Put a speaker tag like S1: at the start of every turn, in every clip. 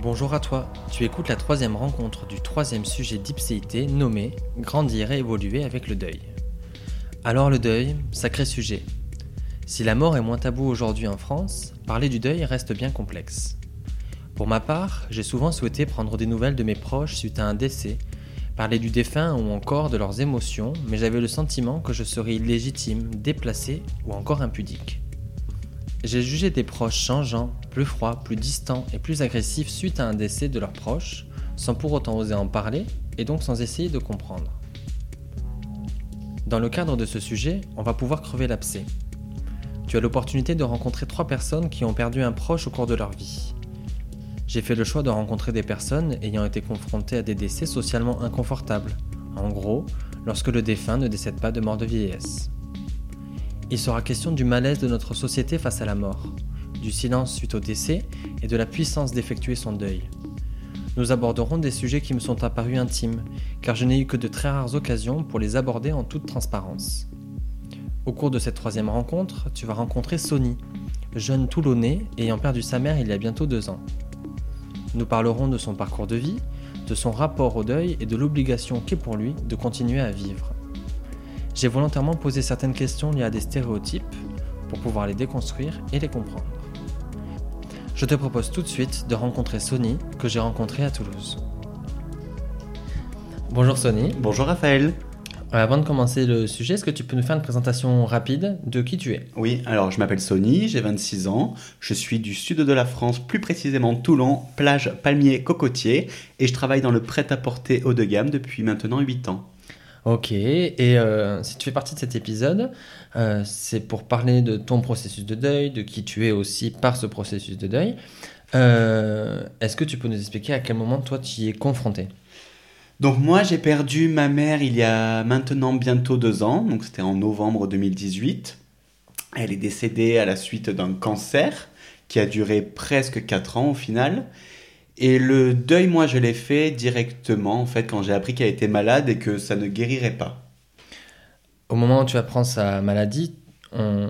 S1: Bonjour à toi, tu écoutes la troisième rencontre du troisième sujet d'Ipséité nommé Grandir et évoluer avec le deuil. Alors le deuil, sacré sujet. Si la mort est moins tabou aujourd'hui en France, parler du deuil reste bien complexe. Pour ma part, j'ai souvent souhaité prendre des nouvelles de mes proches suite à un décès, parler du défunt ou encore de leurs émotions, mais j'avais le sentiment que je serais illégitime, déplacé ou encore impudique. J'ai jugé des proches changeants, plus froids, plus distants et plus agressifs suite à un décès de leurs proches, sans pour autant oser en parler et donc sans essayer de comprendre. Dans le cadre de ce sujet, on va pouvoir crever l'abcès. Tu as l'opportunité de rencontrer trois personnes qui ont perdu un proche au cours de leur vie. J'ai fait le choix de rencontrer des personnes ayant été confrontées à des décès socialement inconfortables, en gros, lorsque le défunt ne décède pas de mort de vieillesse. Il sera question du malaise de notre société face à la mort, du silence suite au décès et de la puissance d'effectuer son deuil. Nous aborderons des sujets qui me sont apparus intimes, car je n'ai eu que de très rares occasions pour les aborder en toute transparence. Au cours de cette troisième rencontre, tu vas rencontrer Sony, jeune Toulonnais ayant perdu sa mère il y a bientôt deux ans. Nous parlerons de son parcours de vie, de son rapport au deuil et de l'obligation qu'est pour lui de continuer à vivre. J'ai volontairement posé certaines questions liées à des stéréotypes pour pouvoir les déconstruire et les comprendre. Je te propose tout de suite de rencontrer Sony que j'ai rencontré à Toulouse. Bonjour Sony.
S2: Bonjour Raphaël.
S1: Euh, avant de commencer le sujet, est-ce que tu peux nous faire une présentation rapide de qui tu es?
S2: Oui, alors je m'appelle Sony, j'ai 26 ans, je suis du sud de la France, plus précisément Toulon, plage palmier cocotier, et je travaille dans le prêt-à-porter haut de gamme depuis maintenant 8 ans.
S1: Ok, et euh, si tu fais partie de cet épisode, euh, c'est pour parler de ton processus de deuil, de qui tu es aussi par ce processus de deuil. Euh, Est-ce que tu peux nous expliquer à quel moment toi tu y es confronté?
S2: Donc moi j'ai perdu ma mère il y a maintenant bientôt deux ans, donc c'était en novembre 2018. Elle est décédée à la suite d'un cancer qui a duré presque quatre ans au final. Et le deuil, moi, je l'ai fait directement, en fait, quand j'ai appris qu'elle était malade et que ça ne guérirait pas.
S1: Au moment où tu apprends sa maladie, on-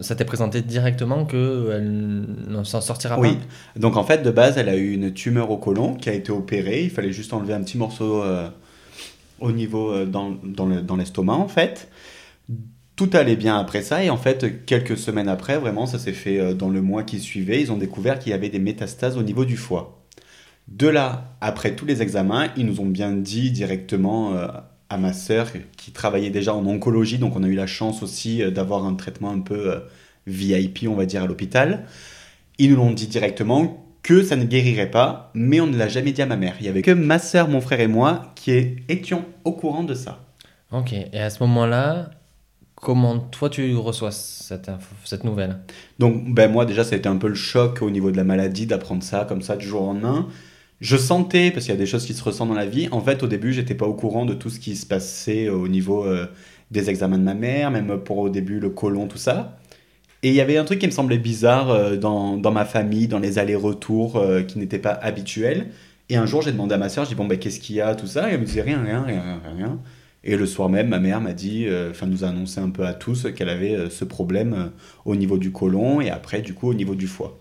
S1: ça t'est présenté directement qu'elle ne s'en sortira
S2: Oui,
S1: pas
S2: donc en fait, de base, elle a eu une tumeur au côlon qui a été opérée. Il fallait juste enlever un petit morceau euh, au niveau euh, dans, dans le- dans l'estomac, en fait. Tout allait bien après ça, et en fait, quelques semaines après, vraiment, ça s'est fait euh, dans le mois qui suivait. Ils ont découvert qu'il y avait des métastases au niveau du foie. De là, après tous les examens, ils nous ont bien dit directement euh, à ma sœur qui travaillait déjà en oncologie, donc on a eu la chance aussi euh, d'avoir un traitement un peu euh, VIP, on va dire, à l'hôpital. Ils nous l'ont dit directement que ça ne guérirait pas, mais on ne l'a jamais dit à ma mère. Il y avait que ma sœur, mon frère et moi qui étions au courant de ça.
S1: Ok, et à ce moment-là, comment toi tu reçois cette, info- cette nouvelle?
S2: Donc, ben moi, déjà, ça a été un peu le choc au niveau de la maladie d'apprendre ça comme ça du jour au lendemain. Je sentais, parce qu'il y a des choses qui se ressentent dans la vie, en fait, au début, j'étais pas au courant de tout ce qui se passait au niveau euh, des examens de ma mère, même pour au début le côlon, tout ça. Et il y avait un truc qui me semblait bizarre euh, dans, dans ma famille, dans les allers-retours euh, qui n'étaient pas habituels. Et un jour, j'ai demandé à ma soeur, j'ai dit, bon, ben, qu'est-ce qu'il y a, tout ça? Et elle me disait rien, rien, rien, rien, rien. Et le soir même, ma mère m'a dit, euh, enfin, nous a annoncé un peu à tous qu'elle avait euh, ce problème euh, au niveau du côlon et après, du coup, au niveau du foie.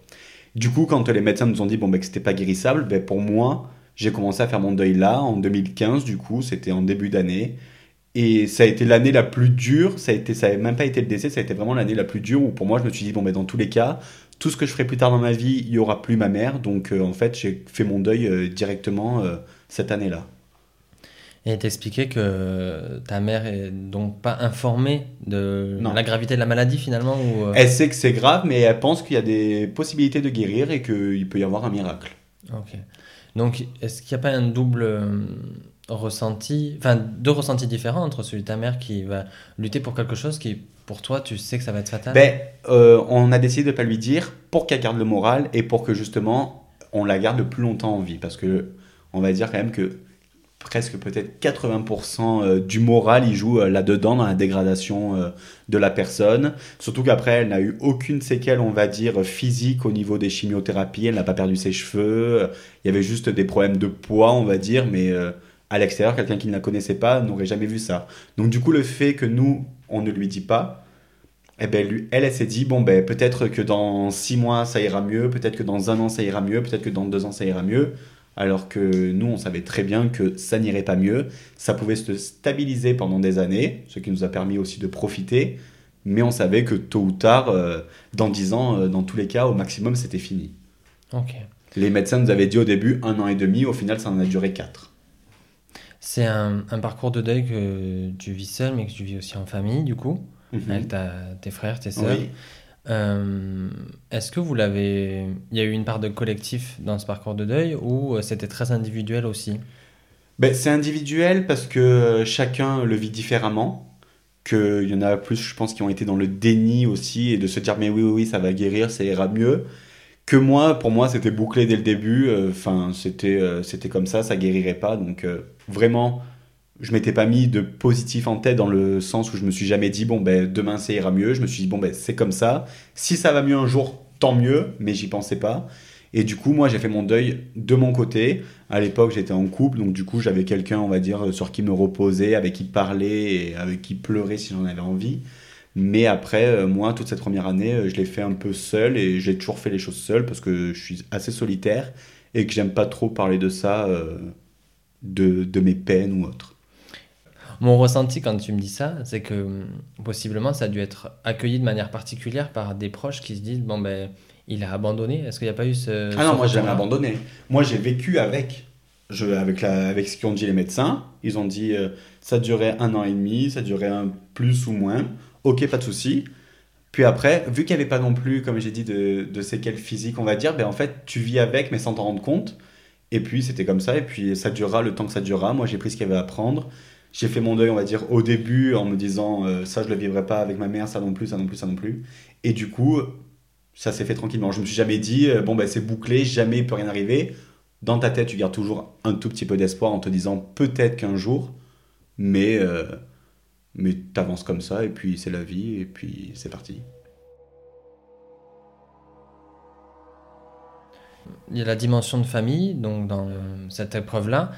S2: Du coup, quand les médecins nous ont dit bon, ben, que c'était pas guérissable, ben, pour moi, j'ai commencé à faire mon deuil là, en 2015, du coup, c'était en début d'année. Et ça a été l'année la plus dure, ça a été, ça même pas été le décès, ça a été vraiment l'année la plus dure où pour moi, je me suis dit, bon, ben, dans tous les cas, tout ce que je ferai plus tard dans ma vie, il y aura plus ma mère. Donc, euh, en fait, j'ai fait mon deuil euh, directement euh, cette année-là.
S1: Et t'expliquer que ta mère est donc pas informée de
S2: Non.
S1: la gravité de la maladie finalement ou, euh,
S2: Elle sait que c'est grave, mais elle pense qu'il y a des possibilités de guérir et qu'il peut y avoir un miracle.
S1: Ok. Donc, est-ce qu'il n'y a pas un double euh, ressenti, enfin deux ressentis différents entre celui de ta mère qui va lutter pour quelque chose qui, pour toi, tu sais que ça va être fatal?
S2: Ben, euh, on a décidé de pas lui dire pour qu'elle garde le moral et pour que justement on la garde le plus longtemps en vie. Parce que on va dire quand même que presque peut-être 80% euh, du moral il joue euh, là-dedans dans la dégradation euh, de la personne. Surtout qu'après elle n'a eu aucune séquelle, on va dire, physique au niveau des chimiothérapies. Elle n'a pas perdu ses cheveux. Il y avait juste des problèmes de poids, on va dire, mais à l'extérieur, quelqu'un qui ne la connaissait pas n'aurait jamais vu ça. Donc du coup, le fait que nous, on ne lui dit pas, eh ben, lui, elle, elle s'est dit, bon, ben, peut-être que dans six mois, ça ira mieux, peut-être que dans un an, ça ira mieux, peut-être que dans deux ans, ça ira mieux. Alors que nous, on savait très bien que ça n'irait pas mieux. Ça pouvait se stabiliser pendant des années, ce qui nous a permis aussi de profiter. Mais on savait que tôt ou tard, euh, dans dix ans, euh, dans tous les cas, au maximum, c'était fini.
S1: Ok.
S2: Les médecins nous avaient dit au début un an et demi, au final, ça en a duré quatre.
S1: C'est un, un parcours de deuil que tu vis seul, mais que tu vis aussi en famille, du coup,
S2: Mhm.
S1: avec ta- tes frères, tes sœurs.
S2: Oui.
S1: Euh, Est-ce que vous l'avez. Il y a eu une part de collectif dans ce parcours de deuil ou euh, c'était très individuel aussi?
S2: Ben, c'est individuel parce que chacun le vit différemment. Qu'il y en a plus, je pense, qui ont été dans le déni aussi et de se dire mais oui, oui, oui, ça va guérir, ça ira mieux. Que moi, pour moi, c'était bouclé dès le début. euh, Enfin, c'était c'était comme ça, ça guérirait pas. Donc vraiment, je m'étais pas mis de positif en tête dans le sens où je me suis jamais dit bon ben demain ça ira mieux. Je me suis dit bon ben c'est comme ça. Si ça va mieux un jour, tant mieux. Mais j'y pensais pas. Et du coup, moi, j'ai fait mon deuil de mon côté. À l'époque, j'étais en couple, donc du coup, j'avais quelqu'un, on va dire, sur qui me reposer, avec qui parler et avec qui pleurer si j'en avais envie. Mais après, euh, moi, toute cette première année, euh, je l'ai fait un peu seul et j'ai toujours fait les choses seul parce que je suis assez solitaire et que j'aime pas trop parler de ça, euh, de, de mes peines ou autres.
S1: Mon ressenti quand tu me dis ça, c'est que hum, possiblement ça a dû être accueilli de manière particulière par des proches qui se disent bon ben il a abandonné. Est-ce qu'il n'y a pas eu ce.
S2: Ah non,
S1: ce
S2: moi, j'ai jamais abandonné. Moi, j'ai vécu avec. Je, avec, la, avec ce qu'ont dit les médecins. Ils ont dit euh, ça durait un an et demi, ça durait un plus ou moins. Ok, pas de souci. Puis après, vu qu'il n'y avait pas non plus, comme j'ai dit, de, de séquelles physiques, on va dire, ben en fait, tu vis avec, mais sans t'en rendre compte. Et puis, c'était comme ça. Et puis, ça durera le temps que ça durera. Moi, j'ai pris ce qu'il y avait à prendre. J'ai fait mon deuil, on va dire, au début, en me disant euh, ça, je le vivrai pas avec ma mère, ça non plus, ça non plus, ça non plus. Et du coup, ça s'est fait tranquillement. Je me suis jamais dit, euh, bon, ben, c'est bouclé, jamais il peut rien arriver. Dans ta tête, tu gardes toujours un tout petit peu d'espoir en te disant peut-être qu'un jour, mais, euh, mais t'avances comme ça, et puis c'est la vie, et puis c'est parti.
S1: Il y a la dimension de famille, donc dans cette épreuve-là,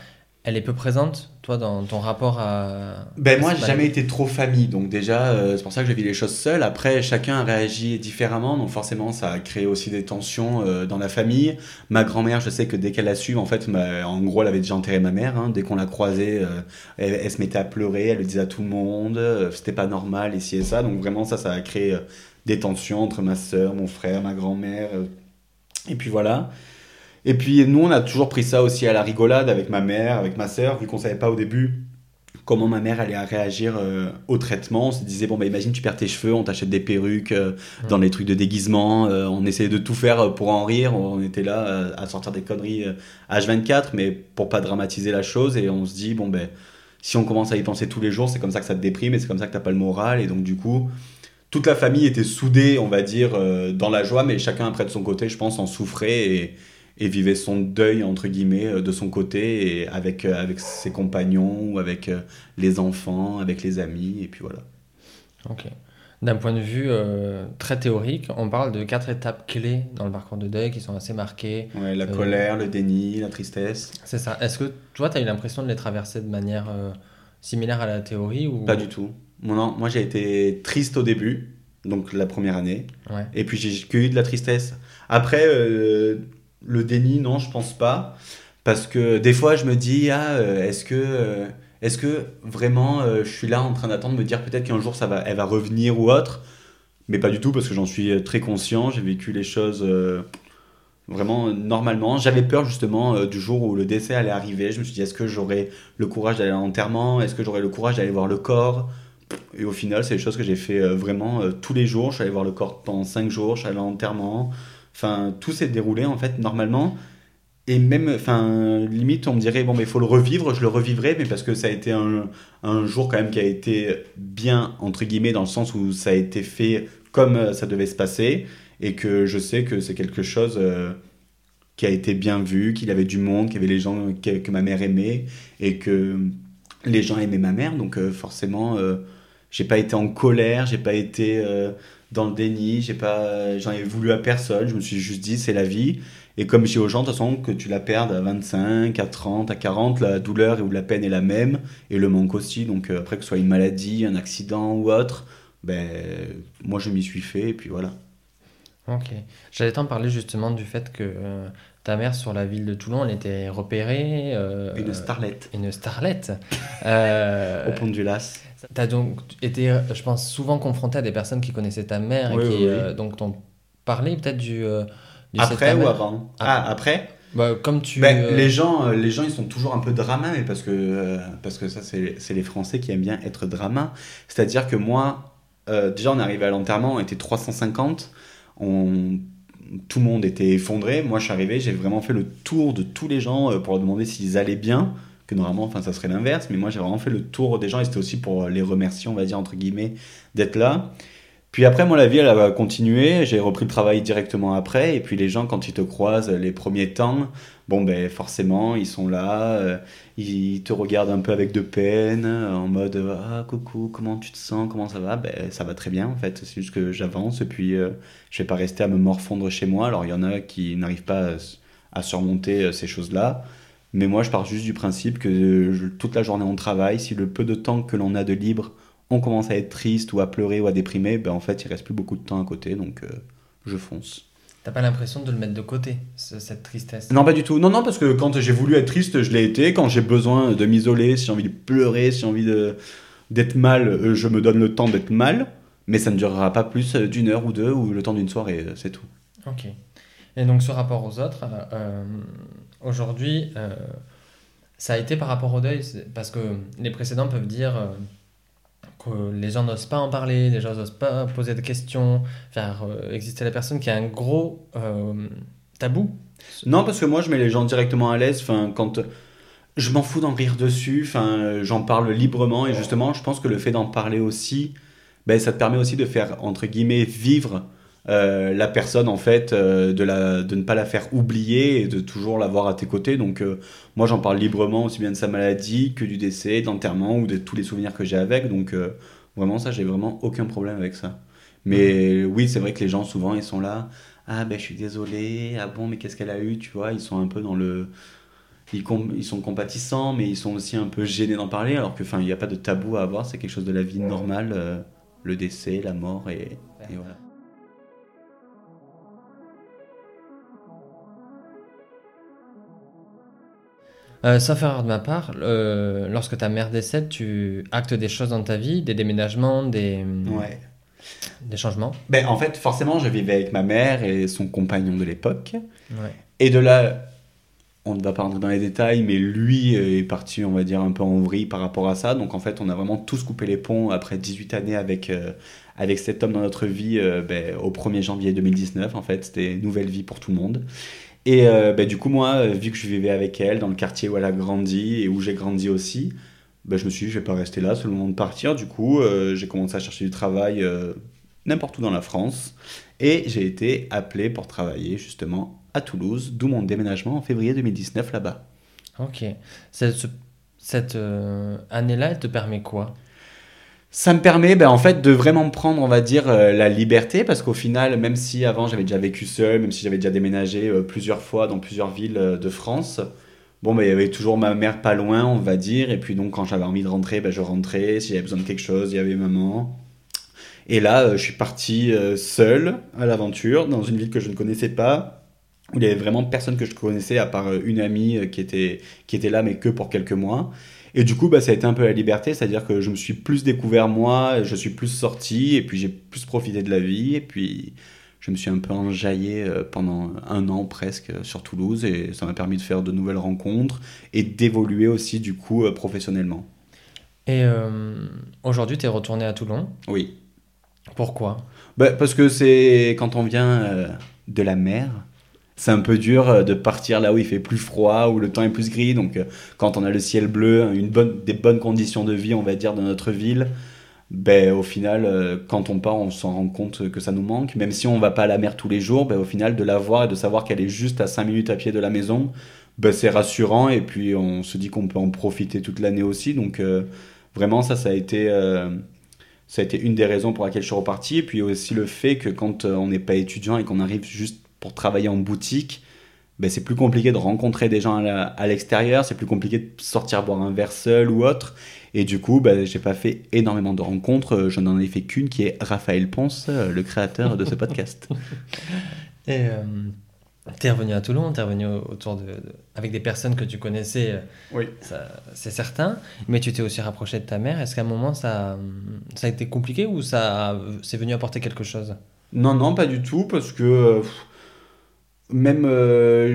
S1: elle est peu présente, toi, dans ton rapport à.
S2: Ben moi, j'ai jamais été trop famille, donc déjà, euh, c'est pour ça que je vis les choses seul. Après, chacun a réagi différemment, donc forcément, ça a créé aussi des tensions euh, dans la famille. Ma grand-mère, je sais que dès qu'elle a su, en fait, ma- en gros, elle avait déjà enterré ma mère. hein. Dès qu'on l'a croisée, euh, elle, elle se mettait à pleurer, elle le disait à tout le monde, c'était pas normal, et ci et ça. Donc vraiment, ça, ça a créé des tensions entre ma soeur, mon frère, ma grand-mère. et puis voilà. Et puis nous, on a toujours pris ça aussi à la rigolade avec ma mère, avec ma sœur, vu qu'on savait pas au début comment ma mère allait réagir euh, au traitement. On se disait, bon, bah, imagine, tu perds tes cheveux, on t'achète des perruques euh, dans les trucs de déguisement. euh, on essayait de tout faire pour en rire. On était là à sortir des conneries euh, H24, mais pour pas dramatiser la chose. Et on se dit, bon, ben, si on commence à y penser tous les jours, c'est comme ça que ça te déprime et c'est comme ça que t'as pas le moral. Et donc, du coup, toute la famille était soudée, on va dire, dans la joie, mais chacun après de son côté, je pense, en souffrait et, et vivait son deuil, entre guillemets, euh, de son côté, et avec, euh, avec ses compagnons, ou avec euh, les enfants, avec les amis, et puis voilà.
S1: Ok. D'un point de vue euh, très théorique, on parle de quatre étapes clés dans le parcours de deuil qui sont assez marquées.
S2: Ouais, la
S1: Euh,
S2: colère, le déni, la tristesse.
S1: C'est ça. Est-ce que toi, tu as eu l'impression de les traverser de manière euh, similaire à la théorie ou...
S2: Pas du tout. Moi, non, moi j'ai été triste au début, donc la première année,
S1: Ouais.
S2: et puis j'ai eu de la tristesse. Après, le déni, non, je pense pas. Parce que des fois, je me dis, ah, euh, est-ce que, euh, est-ce que vraiment euh, je suis là en train d'attendre me dire peut-être qu'un jour ça va, elle va revenir ou autre Mais pas du tout, parce que j'en suis très conscient. J'ai vécu les choses vraiment normalement. J'avais peur justement du jour où le décès allait arriver. Je me suis dit, est-ce que j'aurais le courage d'aller à l'enterrement? Est-ce que j'aurais le courage d'aller voir le corps? Et au final, c'est des choses que j'ai fait vraiment tous les jours. Je suis allé voir le corps pendant 5 jours, je suis allé à l'enterrement. Enfin, tout s'est déroulé en fait normalement. Et même, enfin, limite, on me dirait, bon, mais il faut le revivre, je le revivrai, mais parce que ça a été un, jour quand même qui a été bien, entre guillemets, dans le sens où ça a été fait comme euh, ça devait se passer, et que je sais que c'est quelque chose euh, qui a été bien vu, qu'il y avait du monde, qu'il y avait les gens que, ma mère aimait, et que les gens aimaient ma mère, donc euh, forcément, euh, j'ai pas été en colère, j'ai pas été dans le déni, j'ai pas, j'en ai voulu à personne, je me suis juste dit, c'est la vie. Et comme je dis aux gens, de toute façon, que tu la perdes à 25, à 30, à 40, la douleur ou la peine est la même, et le manque aussi. Donc euh, après, que ce soit une maladie, un accident ou autre, ben, moi je m'y suis fait, et puis voilà.
S1: Ok. J'allais t'en parler justement du fait que euh, ta mère sur la ville de Toulon, elle était repérée. euh,
S2: Une starlette.
S1: Une starlette. Euh,
S2: Au pont du Las.
S1: T'as donc été, je pense, souvent confronté à des personnes qui connaissaient ta mère
S2: Oui,
S1: et qui
S2: oui, oui.
S1: euh, donc t'ont parlé peut-être du, euh, du
S2: Après ou avant? Ah, après?
S1: Bah, Comme tu.
S2: Ben, les, gens, les gens, ils sont toujours un peu drama, mais parce que, parce que ça, c'est les Français qui aiment bien être drama. C'est-à-dire que moi, déjà, on est arrivé à l'enterrement, on était 350, on, tout le monde était effondré. Moi, je suis arrivé, j'ai vraiment fait le tour de tous les gens euh, pour leur demander s'ils allaient bien, que normalement, enfin, ça serait l'inverse, mais moi, j'ai vraiment fait le tour des gens et c'était aussi pour les remercier, on va dire, entre guillemets, d'être là. Puis après, moi, la vie, elle a continué. J'ai repris le travail directement après. Et puis les gens, quand ils te croisent les premiers temps, bon, ben forcément, ils sont là. euh, ils te regardent un peu avec de peine, euh, en mode Ah, coucou, comment tu te sens? Comment ça va? Ben, ça va très bien, en fait. C'est juste que j'avance. Et puis, euh, je vais pas rester à me morfondre chez moi. Alors, il y en a qui n'arrivent pas à, surmonter ces choses-là. Mais moi, je pars juste du principe que toute la journée, on travaille. Si le peu de temps que l'on a de libre on commence à être triste ou à pleurer ou à déprimer, ben en fait, il reste plus beaucoup de temps à côté, donc euh, je fonce.
S1: T'as pas l'impression de le mettre de côté, ce- cette tristesse?
S2: Non, pas du tout. Non, non, parce que quand j'ai voulu être triste, je l'ai été. Quand j'ai besoin de m'isoler, si j'ai envie de pleurer, si j'ai envie d'être mal, euh, je me donne le temps d'être mal. Mais ça ne durera pas plus euh, d'une heure ou deux ou le temps d'une soirée, c'est tout.
S1: Ok. Et donc ce rapport aux autres, euh, aujourd'hui, euh, ça a été par rapport au deuil, parce que les précédents peuvent dire euh, que les gens n'osent pas en parler, les gens n'osent pas poser de questions, faire euh, exister la personne qui a un gros euh, tabou.
S2: Non, parce que moi, je mets les gens directement à l'aise. Enfin, quand je m'en fous d'en rire dessus. Enfin, euh, j'en parle librement et justement, je pense que le fait d'en parler aussi, ben, ça te permet aussi de faire entre guillemets vivre euh, la personne en fait, euh, de la, de ne pas la faire oublier et de toujours l'avoir à tes côtés. Donc, euh, moi, j'en parle librement aussi bien de sa maladie que du décès, de l'enterrement ou de tous les souvenirs que j'ai avec. Donc, vraiment, ça, j'ai vraiment aucun problème avec ça. Mais oui, c'est vrai que les gens souvent ils sont là. Ah ben je suis désolé, ah bon mais qu'est-ce qu'elle a eu, tu vois, ils sont un peu dans le... Ils, com- ils sont compatissants, mais ils sont aussi un peu gênés d'en parler, alors que enfin il n'y a pas de tabou à avoir, c'est quelque chose de la vie normale, le décès, la mort, et, et voilà.
S1: Euh, sauf erreur de ma part, euh, lorsque ta mère décède, tu actes des choses dans ta vie, des déménagements, des,
S2: Ouais.
S1: des changements.
S2: Ben en fait, forcément, je vivais avec ma mère et son compagnon de l'époque,
S1: Ouais.
S2: et de là, on ne va pas rentrer dans les détails, mais lui euh, est parti, on va dire, un peu en vrille par rapport à ça, donc en fait, on a vraiment tous coupé les ponts après 18 années avec... euh, avec cet homme dans notre vie euh, ben, au 1er janvier 2019. En fait, c'était une nouvelle vie pour tout le monde. Et euh, ben, du coup, moi, euh, vu que je vivais avec elle dans le quartier où elle a grandi et où j'ai grandi aussi, ben, je me suis dit, je vais pas rester là, c'est le moment de partir. Du coup, euh, j'ai commencé à chercher du travail n'importe où dans la France. Et j'ai été appelé pour travailler justement à Toulouse, d'où mon déménagement en février 2019 là-bas.
S1: Ok. Cette, ce- cette année-là, elle te permet quoi?
S2: Ça me permet ben, en fait de vraiment prendre, on va dire, euh, la liberté, parce qu'au final, même si avant j'avais déjà vécu seul, même si j'avais déjà déménagé euh, plusieurs fois dans plusieurs villes euh, de France, bon, ben, il y avait toujours ma mère pas loin, on va dire, et puis donc quand j'avais envie de rentrer, ben, je rentrais, si j'avais besoin de quelque chose, il y avait maman. Et là, je suis parti seul à l'aventure, dans une ville que je ne connaissais pas, où il y avait vraiment personne que je connaissais, à part une amie qui était, qui était là, mais que pour quelques mois. Et du coup, bah, ça a été un peu la liberté, c'est-à-dire que je me suis plus découvert moi, je suis plus sorti, et puis j'ai plus profité de la vie, et puis je me suis un peu enjaillé euh, pendant un an presque euh, sur Toulouse, et ça m'a permis de faire de nouvelles rencontres, et d'évoluer aussi du coup euh, professionnellement.
S1: Et euh, aujourd'hui, tu es retourné à Toulon?
S2: Oui.
S1: Pourquoi?
S2: Bah, parce que c'est quand on vient euh, de la mer, c'est un peu dur euh, de partir là où il fait plus froid, où le temps est plus gris. Donc, euh, quand on a le ciel bleu, une bonne, des bonnes conditions de vie, on va dire, dans notre ville, ben, au final, euh, quand on part, on s'en rend compte que ça nous manque. Même si on va pas à la mer tous les jours, ben, au final, de la voir et de savoir qu'elle est juste à 5 minutes à pied de la maison, ben, c'est rassurant. Et puis, on se dit qu'on peut en profiter toute l'année aussi. Donc, vraiment, ça, ça a été. ça a été une des raisons pour laquelle je suis reparti. Et puis aussi le fait que quand on n'est pas étudiant et qu'on arrive juste pour travailler en boutique, ben, c'est plus compliqué de rencontrer des gens à l'extérieur, c'est plus compliqué de sortir boire un verre seul ou autre. Et du coup, ben, j'ai pas fait énormément de rencontres, je n'en ai fait qu'une qui est Raphaël Ponce, le créateur de ce podcast.
S1: Et euh, tu es revenu à Toulon, tu es revenu autour de, avec des personnes que tu connaissais, euh,
S2: oui.
S1: c'est certain, mais tu t'es aussi rapproché de ta mère. Est-ce qu'à un moment ça, ça a été compliqué ou ça c'est venu apporter quelque chose?
S2: Non, non, pas du tout, parce que euh, même,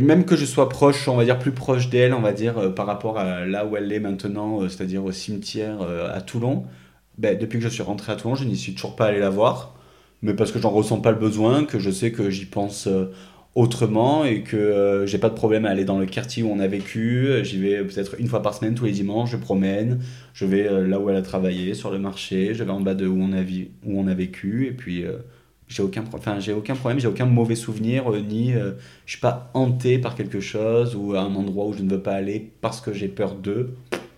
S2: même que je sois proche, on va dire plus proche d'elle, on va dire, par rapport à là où elle est maintenant, c'est-à-dire au cimetière à Toulon, ben, depuis que je suis rentré à Toulon, je n'y suis toujours pas allé la voir, mais parce que j'en ressens pas le besoin, que je sais que j'y pense autrement et que euh, j'ai pas de problème à aller dans le quartier où on a vécu. J'y vais peut-être une fois par semaine, tous les dimanches, je promène, je vais euh, là où elle a travaillé, sur le marché, je vais en bas de où on a, où on a vécu. Et puis euh, j'ai aucun, enfin, j'ai aucun problème, j'ai aucun mauvais souvenir, ni je suis pas hanté par quelque chose ou à un endroit où je ne veux pas aller parce que j'ai peur d'eux.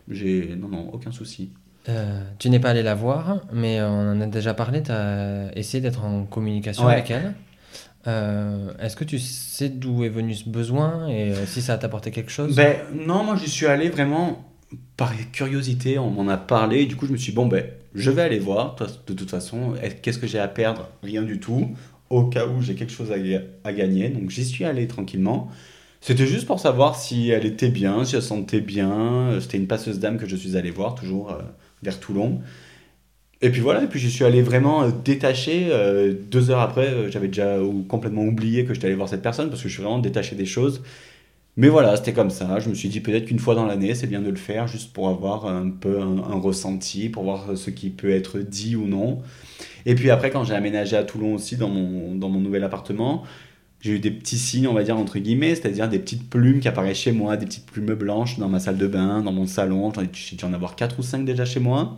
S2: J'ai, non, non, aucun souci.
S1: tu n'es pas allé la voir, mais on en a déjà parlé, tu as essayé d'être en communication avec elle. Euh, est-ce que tu sais d'où est venu ce besoin et euh, si ça t'a apporté quelque chose?
S2: Ben, Non, moi j'y suis allé vraiment par curiosité, on m'en a parlé, et du coup je me suis dit, bon, ben, je vais aller voir, de toute façon, qu'est-ce que j'ai à perdre? Rien du tout, au cas où j'ai quelque chose à, gagner, donc j'y suis allé tranquillement. C'était juste pour savoir si elle était bien, si elle sentait bien, c'était une passeuse d'âme que je suis allé voir, toujours euh, vers Toulon. Et puis voilà, et puis je suis allé vraiment euh, détaché. Euh, deux heures après, euh, j'avais déjà complètement oublié que j'étais allé voir cette personne parce que je suis vraiment détaché des choses. Mais voilà, c'était comme ça. Je me suis dit peut-être qu'une fois dans l'année, c'est bien de le faire juste pour avoir un peu un, ressenti, pour voir ce qui peut être dit ou non. Et puis après, quand j'ai aménagé à Toulon aussi, dans mon, dans mon nouvel appartement, j'ai eu des petits signes, on va dire, entre guillemets, c'est-à-dire des petites plumes qui apparaissent chez moi, des petites plumes blanches dans ma salle de bain, dans mon salon. J'ai dû en avoir quatre ou cinq déjà chez moi.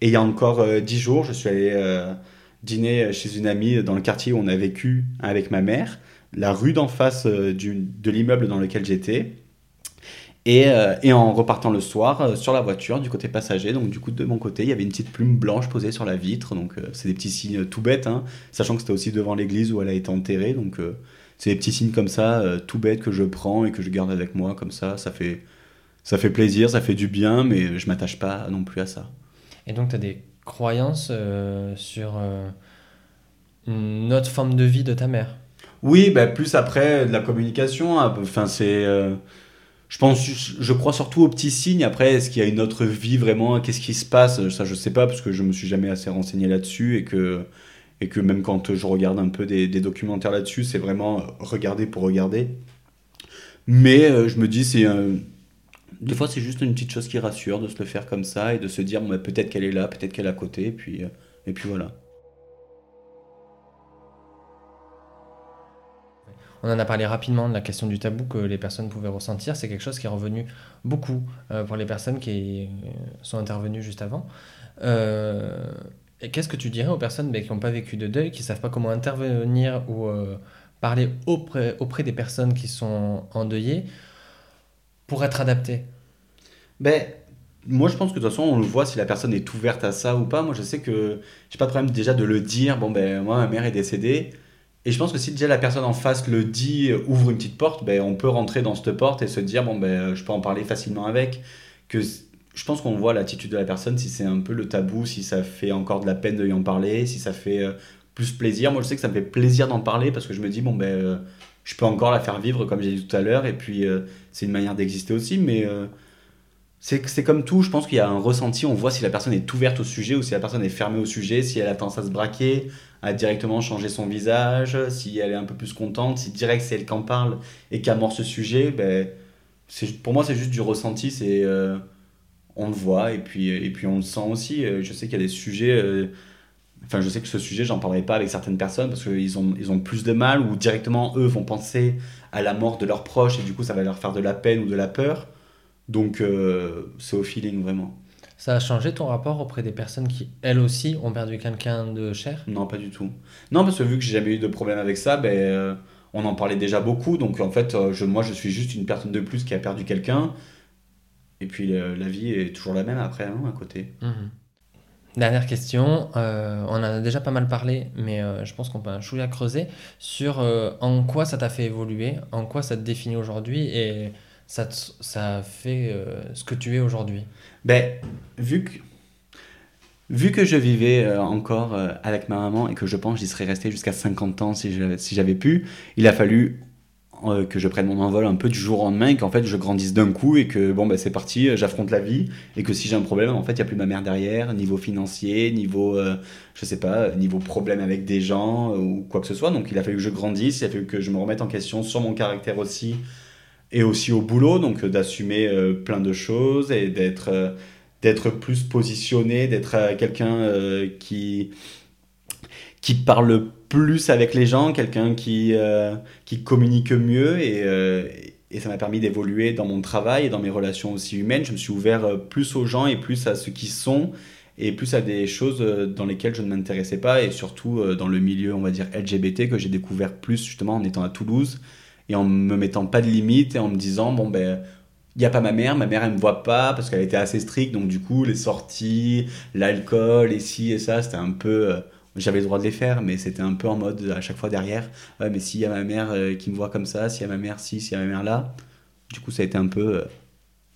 S2: Et il y a encore euh, dix jours, je suis allé euh, dîner chez une amie dans le quartier où on a vécu avec ma mère, la rue d'en face euh, de l'immeuble dans lequel j'étais. Et, et, en repartant le soir sur la voiture du côté passager, donc du coup de mon côté, il y avait une petite plume blanche posée sur la vitre. Donc c'est des petits signes tout bêtes, hein, sachant que c'était aussi devant l'église où elle a été enterrée. Donc c'est des petits signes comme ça, tout bêtes que je prends et que je garde avec moi comme ça. Ça fait, ça fait plaisir, ça fait du bien, mais je m'attache pas non plus à ça.
S1: Et donc, tu as des croyances euh, sur euh, une autre forme de vie de ta mère?
S2: Oui, bah, plus après de la communication. Enfin, c'est. Euh, je pense, je crois surtout aux petits signes. Après, est-ce qu'il y a une autre vie vraiment? Qu'est-ce qui se passe? Ça, je sais pas, parce que je me suis jamais assez renseigné là-dessus et que, et que même quand je regarde un peu des, documentaires là-dessus, c'est vraiment regarder pour regarder. Mais je me dis, c'est des fois, c'est juste une petite chose qui rassure de se le faire comme ça et de se dire bah, peut-être qu'elle est là, peut-être qu'elle est à côté, et puis, euh, et puis voilà.
S1: On en a parlé rapidement de la question du tabou que les personnes pouvaient ressentir. C'est quelque chose qui est revenu beaucoup euh, pour les personnes qui euh, sont intervenues juste avant. et qu'est-ce que tu dirais aux personnes bah, qui n'ont pas vécu de deuil, qui ne savent pas comment intervenir ou parler auprès, auprès des personnes qui sont endeuillées pour être adapté
S2: ben, moi, je pense que de toute façon, on le voit si la personne est ouverte à ça ou pas. Moi, je sais que j'ai pas de problème déjà de le dire. Bon, ben, moi, ma mère est décédée. Et je pense que si déjà la personne en face le dit, ouvre une petite porte, ben, on peut rentrer dans cette porte et se dire, bon, ben, je peux en parler facilement avec. Que je pense qu'on voit l'attitude de la personne, si c'est un peu le tabou, si ça fait encore de la peine de lui en parler, si ça fait euh, plus plaisir. Moi, je sais que ça me fait plaisir d'en parler parce que je me dis, bon, ben, euh, je peux encore la faire vivre comme j'ai dit tout à l'heure. Et puis, euh, c'est une manière d'exister aussi. Mais c'est comme tout, je pense qu'il y a un ressenti, on voit si la personne est ouverte au sujet ou si la personne est fermée au sujet, si elle a tendance à se braquer, à directement changer son visage, si elle est un peu plus contente, si direct c'est elle qui en parle et qui amorce ce sujet, ben, pour moi c'est juste du ressenti, c'est euh, on le voit et puis, et puis on le sent aussi. Euh, je sais qu'il y a des sujets, euh, enfin je sais que ce sujet j'en parlerai pas avec certaines personnes parce qu'ils ont, ils ont plus de mal ou directement eux vont penser à la mort de leurs proches et du coup ça va leur faire de la peine ou de la peur. Donc euh, c'est au feeling vraiment.
S1: Ça a changé ton rapport auprès des personnes qui, elles aussi, ont perdu quelqu'un de cher?
S2: Non, pas du tout. Non, parce que vu que j'ai jamais eu de problème avec ça, ben, euh, on en parlait déjà beaucoup. Donc en fait, euh, je, moi, je suis juste une personne de plus qui a perdu quelqu'un. Et puis la vie est toujours la même après, hein, à côté.
S1: Mhm. Dernière question, euh, on en a déjà pas mal parlé, mais je pense qu'on peut un chouïa creuser sur en quoi ça t'a fait évoluer, en quoi ça te définit aujourd'hui? Et ça, ça fait ce que tu es aujourd'hui.
S2: Ben, vu que, vu que je vivais euh, encore euh, avec ma maman et que je pense j'y serais resté jusqu'à 50 ans si j'avais pu, il a fallu euh, que je prenne mon envol un peu du jour au lendemain et qu'en fait je grandisse d'un coup et que bon ben c'est parti, euh, j'affronte la vie et que si j'ai un problème en fait il n'y a plus ma mère derrière, niveau financier, niveau euh, je sais pas, niveau problème avec des gens euh, ou quoi que ce soit. Donc il a fallu que je grandisse, il a fallu que je me remette en question sur mon caractère aussi et aussi au boulot, donc euh, d'assumer euh, plein de choses et d'être euh, d'être plus positionné, d'être quelqu'un qui qui parle plus avec les gens, quelqu'un qui qui communique mieux et ça m'a permis d'évoluer dans mon travail et dans mes relations aussi humaines. Je me suis ouvert plus aux gens et plus à ce qui sont et plus à des choses dans lesquelles je ne m'intéressais pas et surtout dans le milieu, on va dire LGBT que j'ai découvert plus justement en étant à Toulouse et en me mettant pas de limites et en me disant bon ben il n'y a pas ma mère, ma mère elle me voit pas parce qu'elle était assez stricte donc du coup les sorties, l'alcool et ci et ça c'était un peu euh, j'avais le droit de les faire mais c'était un peu en mode à chaque fois derrière ouais mais s'il y a ma mère euh, qui me voit comme ça, s'il y a ma mère ci, s'il y a ma mère là du coup ça a été un peu euh,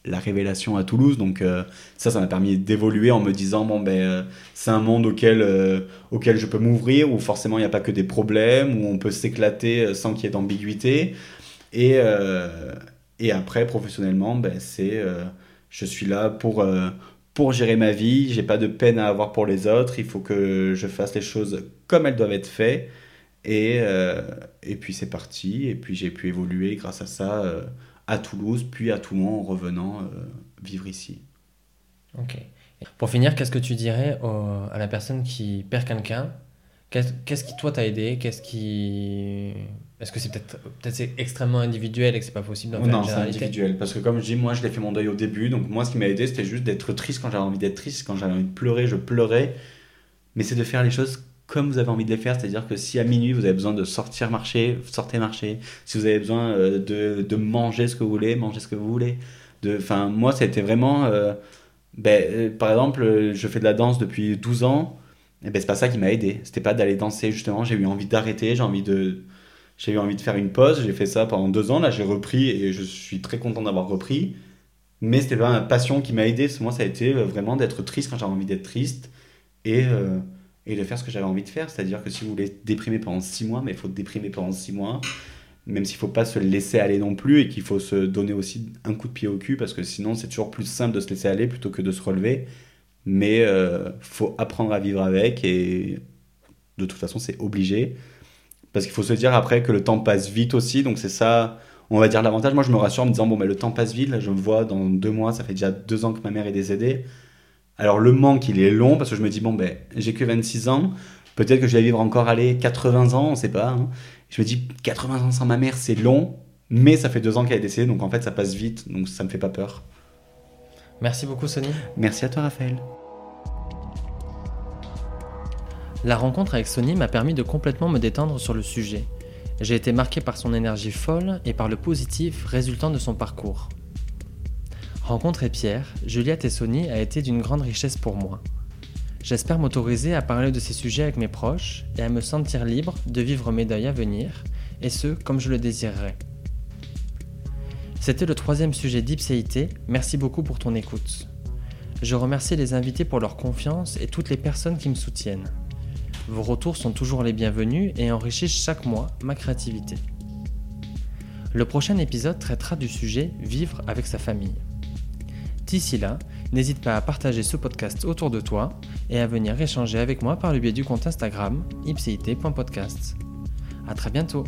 S2: la révélation à Toulouse. Donc euh, ça ça m'a permis d'évoluer en me disant bon ben euh, c'est un monde auquel euh, auquel je peux m'ouvrir où forcément il n'y a pas que des problèmes où on peut s'éclater sans qu'il y ait d'ambiguïté. Et et après professionnellement ben c'est je suis là pour pour gérer ma vie. J'ai pas de peine à avoir pour les autres. Il faut que je fasse les choses comme elles doivent être faites. Et et puis c'est parti. Et puis j'ai pu évoluer grâce à ça à Toulouse puis à Toulon en revenant euh, vivre ici
S1: Ok. Pour finir, qu'est-ce que tu dirais au- à la personne qui perd quelqu'un? Qu'est-ce qui toi t'a aidé? Qu'est-ce qui est-ce que c'est peut-être peut-être c'est extrêmement individuel et que c'est pas possible d'en faire
S2: Non, c'est individuel. Parce que comme je dis, moi, je l'ai fait mon deuil au début. Donc moi, ce qui m'a aidé, c'était juste d'être triste quand j'avais envie d'être triste. Quand j'avais envie de pleurer, je pleurais. Mais c'est de faire les choses comme vous avez envie de les faire. C'est-à-dire que si à minuit, vous avez besoin de sortir marcher, sortez marcher. Si vous avez besoin euh, de, de manger ce que vous voulez, mangez ce que vous voulez. Enfin, moi, c'était vraiment... euh, ben, euh, par exemple, je fais de la danse depuis 12 ans. Et ben, c'est pas ça qui m'a aidé. C'était pas d'aller danser, justement. J'ai eu envie d'arrêter, j'ai envie de... J'ai eu envie de faire une pause, j'ai fait ça pendant deux ans, là j'ai repris et je suis très content d'avoir repris. Mais c'était pas ma passion qui m'a aidé, moi ça a été vraiment d'être triste quand j'avais envie d'être triste et, et de faire ce que j'avais envie de faire. C'est-à-dire que si vous voulez déprimer pendant six mois, mais il faut déprimer pendant six mois, même s'il faut pas se laisser aller non plus et qu'il faut se donner aussi un coup de pied au cul parce que sinon c'est toujours plus simple de se laisser aller plutôt que de se relever. Mais euh, faut apprendre à vivre avec et de toute façon c'est obligé. Parce qu'il faut se dire après que le temps passe vite aussi, donc c'est ça, on va dire l'avantage. Moi, je me rassure en me disant, bon, mais le temps passe vite, là, je me vois dans deux mois, ça fait déjà deux ans que ma mère est décédée. Alors, le manque, il est long, parce que je me dis, bon, ben, j'ai que 26 ans, peut-être que je vais vivre encore, aller 80 ans, on sait pas. hein. Je me dis, 80 ans sans ma mère, c'est long, mais ça fait deux ans qu'elle est décédée, donc en fait, ça passe vite, donc ça me fait pas peur.
S1: Merci beaucoup Sony.
S2: Merci à toi, Raphaël.
S1: La rencontre avec Sony m'a permis de complètement me détendre sur le sujet. J'ai été marqué par son énergie folle et par le positif résultant de son parcours. Rencontrer Pierre, Juliette et Sony a été d'une grande richesse pour moi. J'espère m'autoriser à parler de ces sujets avec mes proches et à me sentir libre de vivre mes deuils à venir, et ce, comme je le désirerais. C'était le troisième sujet d'Ipséité, merci beaucoup pour ton écoute. Je remercie les invités pour leur confiance et toutes les personnes qui me soutiennent. Vos retours sont toujours les bienvenus et enrichissent chaque mois ma créativité. Le prochain épisode traitera du sujet Vivre avec sa famille. D'ici là, n'hésite pas à partager ce podcast autour de toi et à venir échanger avec moi par le biais du compte Instagram ipcit.podcast. A très bientôt